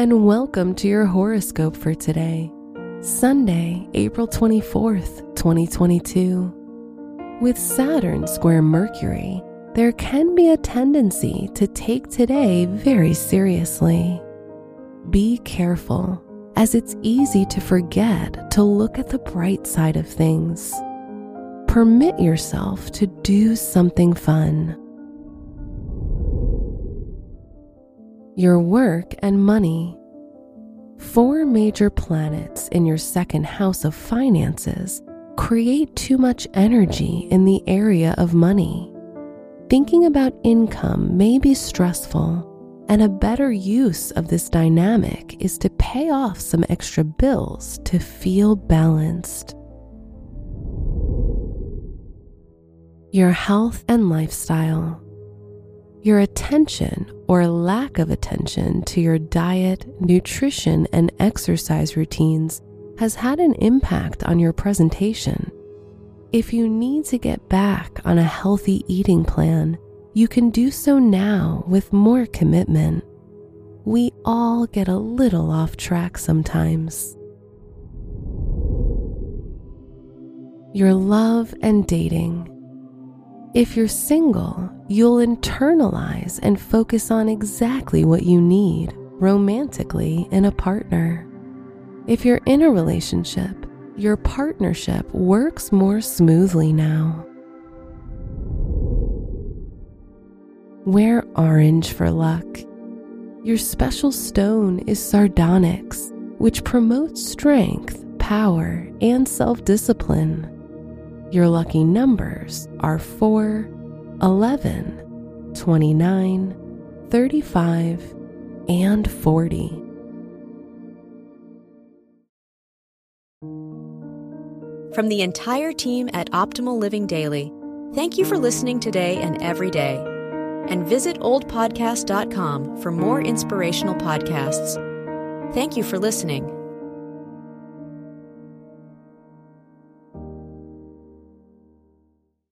and welcome to your horoscope for today, Sunday, April 24th, 2022. With Saturn square Mercury, there can be a tendency to take today very seriously. Be careful, as it's easy to forget to look at the bright side of things. Permit yourself to do something fun. Your work and money. Four major planets in your second house of finances create too much energy in the area of money. Thinking about income may be stressful, and a better use of this dynamic is to pay off some extra bills to feel balanced. Your health and lifestyle. Your attention or lack of attention to your diet, nutrition, and exercise routines has had an impact on your presentation. If you need to get back on a healthy eating plan, you can do so now with more commitment. We all get a little off track sometimes. Your love and dating. If you're single, you'll internalize and focus on exactly what you need romantically in a partner. If you're in a relationship, your partnership works more smoothly now. Wear orange for luck. Your special stone is sardonyx, which promotes strength, power, and self discipline. Your lucky numbers are 4, 11, 29, 35, and 40. From the entire team at Optimal Living Daily, thank you for listening today and every day. And visit oldpodcast.com for more inspirational podcasts. Thank you for listening.